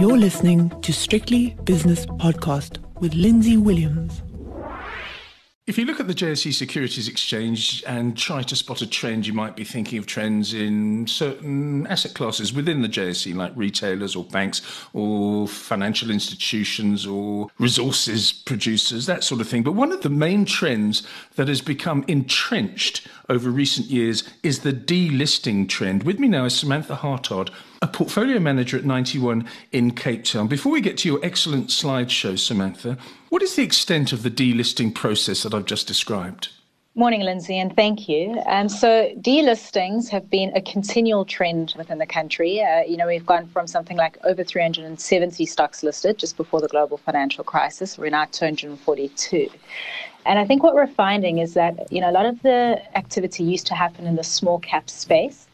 You're listening to Strictly Business Podcast with Lindsay Williams. If you look at the JSE Securities Exchange and try to spot a trend, you might be thinking of trends in certain asset classes within the JSE, like retailers or banks or financial institutions or resources producers, that sort of thing. But one of the main trends that has become entrenched over recent years is the delisting trend. With me now is Samantha Hartard, a portfolio manager at Ninety One in Cape Town. Before we get to your excellent slideshow, Samantha, what is the extent of the delisting process that I've just described? Morning, Lindsay, and thank you. Um, so, delistings have been a continual trend within the country. Uh, you know, we've gone from something like over 370 stocks listed just before the global financial crisis. We're now 242. And I think what we're finding is that, you know, a lot of the activity used to happen in the small cap space,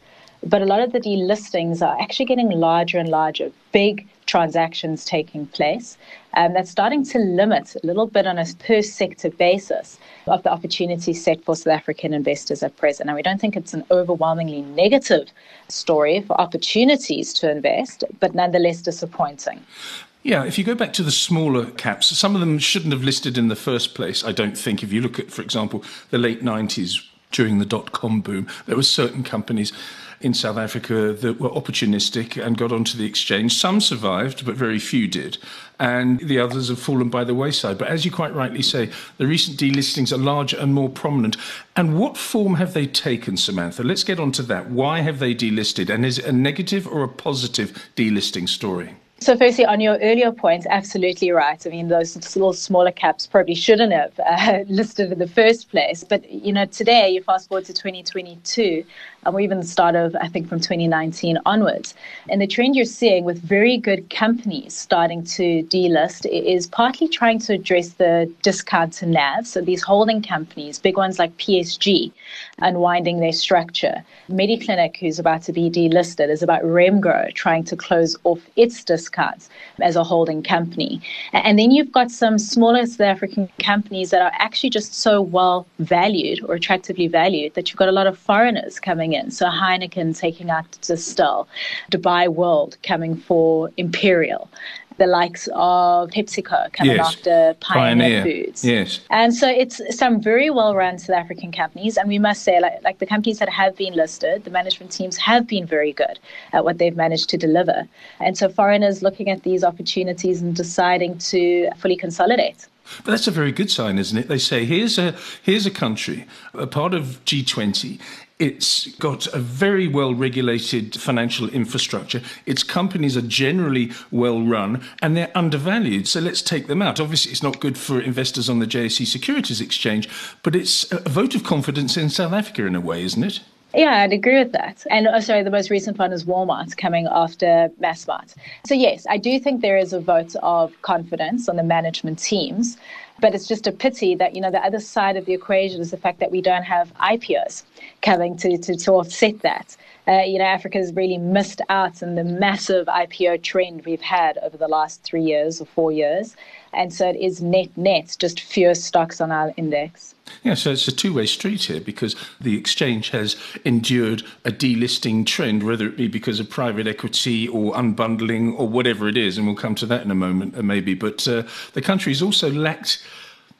but a lot of the delistings are actually getting larger and larger, big transactions taking place. Um, that's starting to limit a little bit on a per sector basis of the opportunity set for South African investors at present. And we don't think it's an overwhelmingly negative story for opportunities to invest, but nonetheless disappointing. Yeah, if you go back to the smaller caps, some of them shouldn't have listed in the first place, I don't think. If you look at, for example, the late 90s during the dot com boom, there were certain companies in South Africa that were opportunistic and got onto the exchange. Some survived, but very few did. And the others have fallen by the wayside. But as you quite rightly say, the recent delistings are larger and more prominent. And what form have they taken, Samantha? Let's get on to that. Why have they delisted? And is it a negative or a positive delisting story? So, firstly, on your earlier point, absolutely right. I mean, those little smaller caps probably shouldn't have uh, listed in the first place. But, you know, today, you fast forward to 2022, or even the start of, I think, from 2019 onwards. And the trend you're seeing with very good companies starting to delist is partly trying to address the discount to NAV. So these holding companies, big ones like PSG, unwinding their structure. Mediclinic, who's about to be delisted, is about Remgro trying to close off its discounts as a holding company. And then you've got some smaller South African companies that are actually just so well valued or attractively valued that you've got a lot of foreigners coming in So Heineken taking out Distell, Dubai World coming for Imperial, the likes of PepsiCo coming yes. after Pioneer, Pioneer, Foods. Yes. And so it's some very well run South African companies. And we must say, like, like the companies that have been listed, the management teams have been very good at what they've managed to deliver. And so foreigners looking at these opportunities and deciding to fully consolidate. But that's a very good sign, isn't it? They say here's a here's a country, a part of G20. It's got a very well regulated financial infrastructure. Its companies are generally well run and they're undervalued. So let's take them out. Obviously, it's not good for investors on the JSE Securities Exchange, but it's a vote of confidence in South Africa in a way, isn't it? Yeah, I'd agree with that. And oh, sorry, the most recent one is Walmart coming after Massmart. So, yes, I do think there is a vote of confidence on the management teams. But it's just a pity that, you know, the other side of the equation is the fact that we don't have IPOs coming to, to, to offset that. Uh, you know, Africa's really missed out on the massive IPO trend we've had over the last three years or four years. And so it is net net, just fewer stocks on our index. Yeah, so it's a two way street here because the exchange has endured a delisting trend, whether it be because of private equity or unbundling or whatever it is, and we'll come to that in a moment, uh, maybe. But uh, the country's also lacked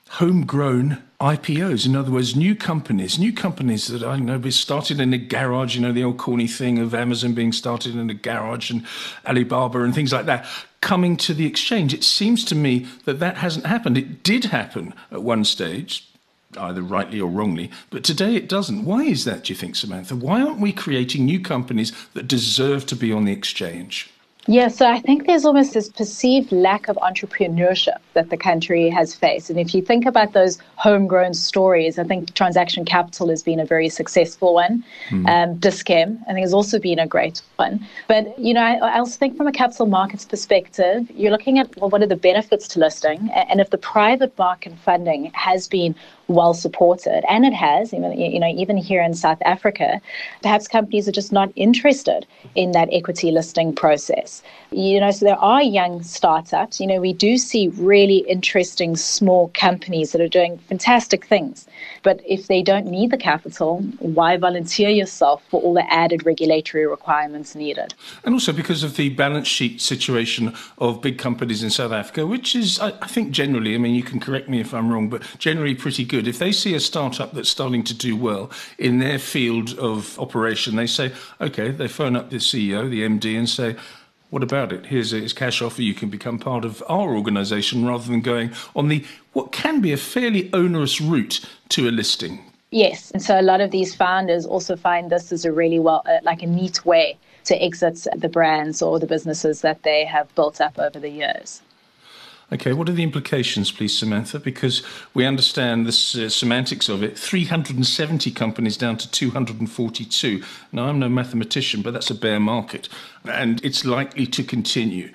homegrown IPOs. In other words, new companies, new companies that I know be started in a garage, you know, the old corny thing of Amazon being started in a garage and Alibaba and things like that, coming to the exchange. It seems to me that that hasn't happened. It did happen at one stage, either rightly or wrongly, but today it doesn't. Why is that, do you think, Samantha? Why aren't we creating new companies that deserve to be on the exchange? Yeah, so I think there's almost this perceived lack of entrepreneurship that the country has faced. And if you think about those homegrown stories, I think Transaction Capital has been a very successful one. Mm. Um, Dis-Chem, I think, has also been a great one. But, you know, I, I, also think from a capital markets perspective, you're looking at well, what are the benefits to listing? And if the private market funding has been well supported, and it has. Even you know, even here in South Africa, perhaps companies are just not interested in that equity listing process. You know, so there are young startups. You know, we do see really interesting small companies that are doing fantastic things. But if they don't need the capital, why volunteer yourself for all the added regulatory requirements needed? And also because of the balance sheet situation of big companies in South Africa, which is, I, I think, generally, I mean, you can correct me if I'm wrong, but generally pretty good. If they see a startup that's starting to do well in their field of operation, they say, okay, they phone up the CEO, the MD, and say, what about it? Here's a cash offer. You can become part of our organisation rather than going on the what can be a fairly onerous route to a listing. Yes, and so a lot of these founders also find this as a really well, uh, like a neat way to exit the brands or the businesses that they have built up over the years. Okay, what are the implications, please, Samantha? Because we understand the uh, semantics of it 370 companies down to 242. Now, I'm no mathematician, but that's a bear market, and it's likely to continue.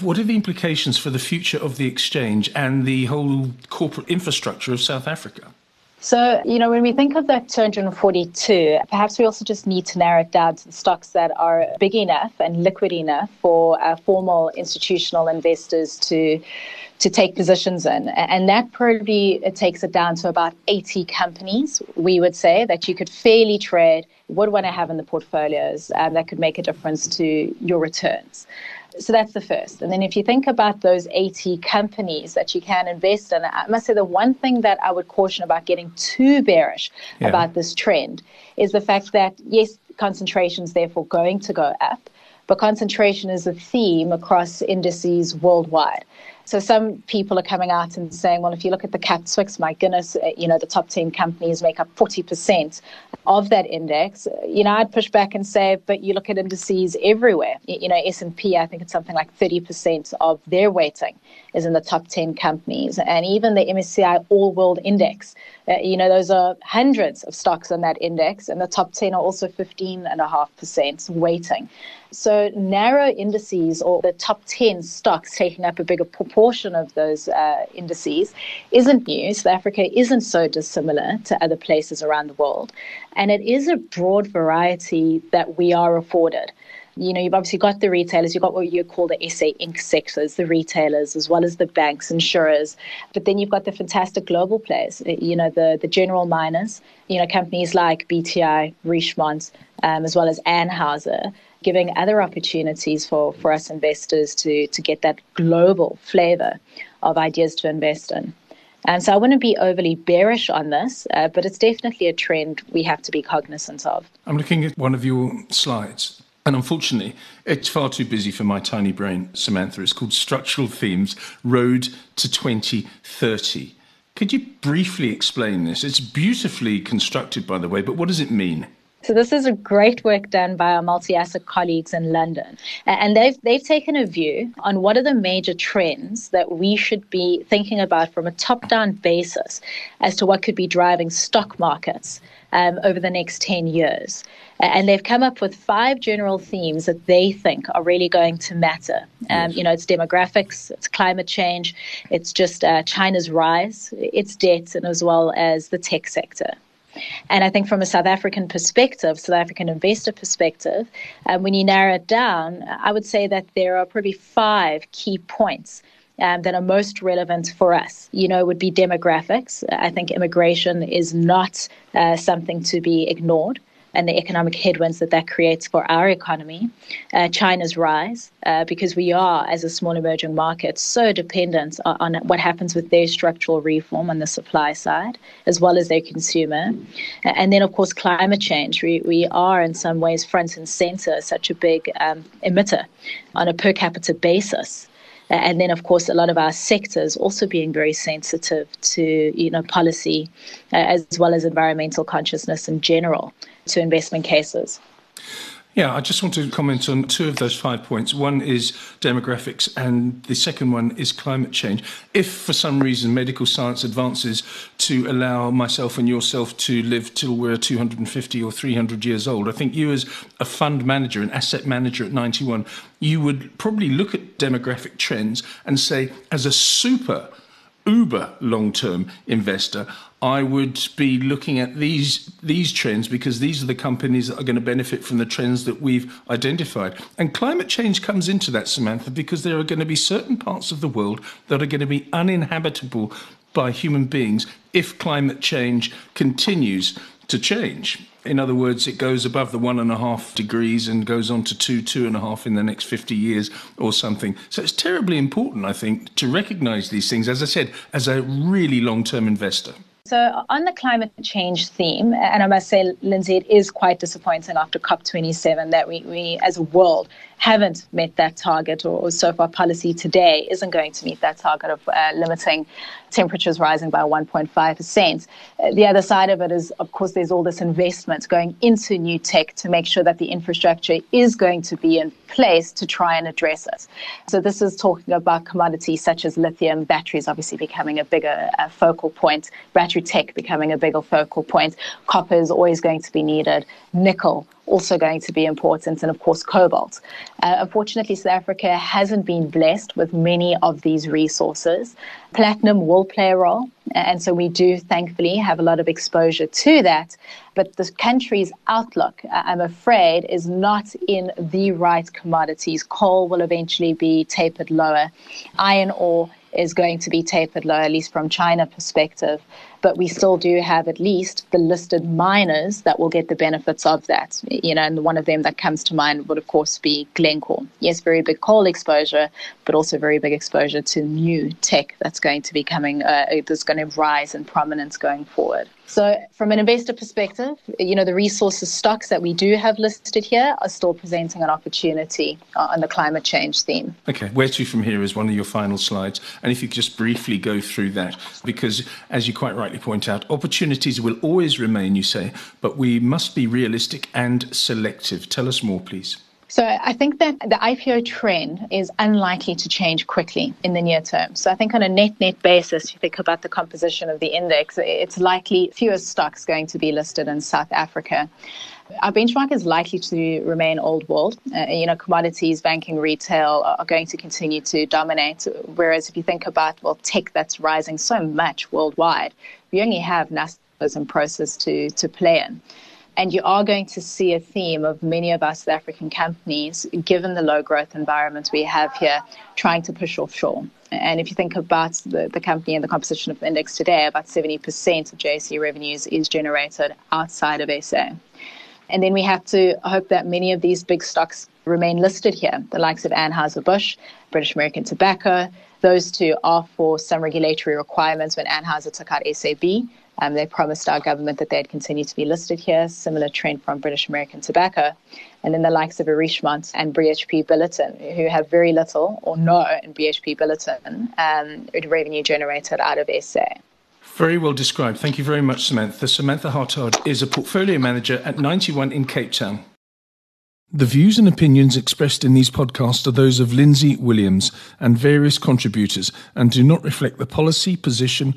What are the implications for the future of the exchange and the whole corporate infrastructure of South Africa? So, you know, when we think of that 242, perhaps we also just need to narrow it down to the stocks that are big enough and liquid enough for uh, formal institutional investors to to take positions in. And that probably takes it down to about 80 companies, we would say, that you could fairly trade, would want to have in the portfolios um, that could make a difference to your returns. So that's the first. And then if you think about those 80 companies that you can invest in, I must say the one thing that I would caution about getting too bearish yeah. about this trend is the fact that, yes, concentration is therefore going to go up, but concentration is a theme across indices worldwide. So some people are coming out and saying, well, if you look at the Capped SWIX, my goodness, uh, you know, the top 10 companies make up 40% of that index. You know, I'd push back and say, but you look at indices everywhere. You know, S&P, I think it's something like 30% of their weighting is in the top 10 companies. And even the MSCI All World Index, uh, you know, those are hundreds of stocks on that index, and the top 10 are also 15.5% weighting. So narrow indices or the top 10 stocks taking up a bigger proportion of those uh, indices isn't new. South Africa isn't so dissimilar to other places around the world. And it is a broad variety that we are afforded you know, you've obviously got the retailers, you've got what you call the SA Inc. sectors, the retailers, as well as the banks, insurers. But then you've got the fantastic global players, you know, the, the general miners, you know, companies like BTI, Richemont, um, as well as Anheuser, giving other opportunities for, for us investors to, to get that global flavor of ideas to invest in. And so I wouldn't be overly bearish on this, uh, but it's definitely a trend we have to be cognizant of. I'm looking at one of your slides. And unfortunately, it's far too busy for my tiny brain, Samantha. It's called Structural Themes Road to 2030. Could you briefly explain this? It's beautifully constructed, by the way, but what does it mean? So this is a great work done by our multi-asset colleagues in London. And they've they've taken a view on what are the major trends that we should be thinking about from a top-down basis as to what could be driving stock markets um, over the next 10 years. And they've come up with five general themes that they think are really going to matter. Um. You know, it's demographics, it's climate change, it's just uh, China's rise, its debt, and as well as the tech sector. And I think from a South African perspective, South African investor perspective, um, when you narrow it down, I would say that there are probably five key points um, that are most relevant for us. You know, would be demographics. I think immigration is not uh, something to be ignored and the economic headwinds that that creates for our economy, uh, China's rise, uh, because we are, as a small emerging market, so dependent on, on, what happens with their structural reform on the supply side, as well as their consumer. And then, of course, climate change. We, we are, in some ways, front and center, such a big um, emitter on a per capita basis and then of course a lot of our sectors also being very sensitive to you know policy uh, as well as environmental consciousness in general to investment cases. Yeah, I just want to comment on two of those five points. One is demographics, and the second one is climate change. If for some reason medical science advances to allow myself and yourself to live till we're 250 or 300 years old, I think you, as a fund manager, an asset manager at 91, you would probably look at demographic trends and say, as a super uber long term investor, I would be looking at these these trends because these are the companies that are going to benefit from the trends that we've identified. And climate change comes into that, Samantha, because there are going to be certain parts of the world that are going to be uninhabitable by human beings if climate change continues to change. In other words, it goes above the one and a half degrees and goes on to two, two and a half in the next 50 years or something. So it's terribly important, I think, to recognize these things, as I said, as a really long term investor. So, on the climate change theme, and I must say, Lindsay, it is quite disappointing after COP27 that we, we as a world, haven't met that target, or, or so far policy today isn't going to meet that target of uh, limiting temperatures rising by 1.5%. Uh, the other side of it is, of course, there's all this investment going into new tech to make sure that the infrastructure is going to be in place to try and address it. So, this is talking about commodities such as lithium, batteries obviously becoming a bigger uh, focal point, tech becoming a bigger focal point, copper is always going to be needed, nickel also going to be important, and of course, cobalt. Uh, unfortunately, South Africa hasn't been blessed with many of these resources. Platinum will play a role, and so we do thankfully have a lot of exposure to that. But the country's outlook, I'm afraid, is not in the right commodities. Coal will eventually be tapered lower. Iron ore is going to be tapered low, at least from China perspective. But we still do have at least the listed miners that will get the benefits of that. You know, and one of them that comes to mind would of course be Glencore. Yes, very big coal exposure, but also very big exposure to new tech that's going to be coming, uh, that's going to rise in prominence going forward. So, from an investor perspective, you know, the resources stocks that we do have listed here are still presenting an opportunity uh, on the climate change theme. Okay, where to from here is one of your final slides. And if you could just briefly go through that, because as you quite rightly point out, opportunities will always remain, you say, but we must be realistic and selective. Tell us more, please. So I think that the IPO trend is unlikely to change quickly in the near term. So I think on a net net basis, if you think about the composition of the index, it's likely fewer stocks going to be listed in South Africa. Our benchmark is likely to remain old world. Uh, you know, commodities, banking, retail are going to continue to dominate. Whereas if you think about, well, tech that's rising so much worldwide, we only have Naspers and Prosus to, to play in. And you are going to see a theme of many of our South African companies, given the low growth environment we have here, trying to push offshore. And if you think about the, the company and the composition of the index today, about 70% of JSE revenues is generated outside of SA. And then we have to hope that many of these big stocks remain listed here, the likes of Anheuser-Busch, British American Tobacco. Those two are for some regulatory requirements when Anheuser took out SAB. Um, they promised our government that they'd continue to be listed here, similar trend from British American Tobacco. And then the likes of Richemont and BHP Billiton, who have very little or no in BHP Billiton um, revenue generated out of SA. Very well described. Thank you very much, Samantha. Samantha Hartard is a portfolio manager at 91 in Cape Town. The views and opinions expressed in these podcasts are those of Lindsay Williams and various contributors and do not reflect the policy, position,